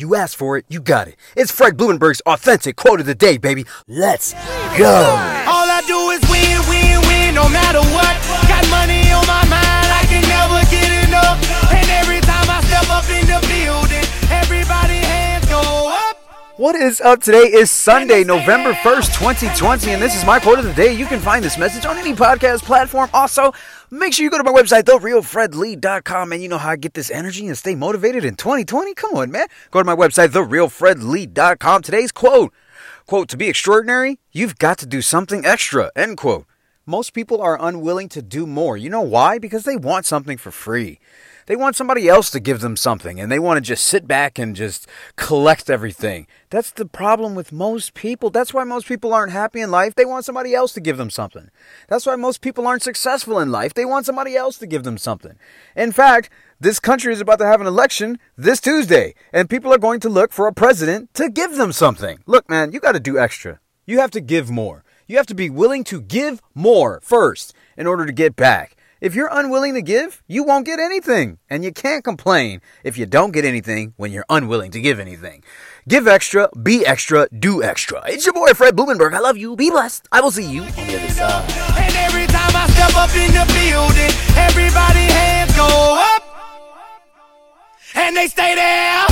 You asked for it, you got it. It's Fred Blumenberg's authentic quote of the day, baby. Let's go. What is up today is Sunday, November 1st, 2020, and this is my quote of the day. You can find this message on any podcast platform. Also, make sure you go to my website, therealfredlee.com, and you know how I get this energy and stay motivated in 2020. Come on, man. Go to my website, therealfredlee.com. Today's quote, quote, to be extraordinary, you've got to do something extra, end quote. Most people are unwilling to do more. You know why? Because they want something for free. They want somebody else to give them something and they want to just sit back and just collect everything. That's the problem with most people. That's why most people aren't happy in life. They want somebody else to give them something. That's why most people aren't successful in life. They want somebody else to give them something. In fact, this country is about to have an election this Tuesday, and people are going to look for a president to give them something. Look, man, you got to do extra. You have to give more. You have to be willing to give more first in order to get back. If you're unwilling to give, you won't get anything. And you can't complain if you don't get anything when you're unwilling to give anything. Give extra, be extra, do extra. It's your boy Fred Blumenberg. I love you. Be blessed. I will see you on the other side. And every time I step up in the building, everybody hands go up. And they stay there,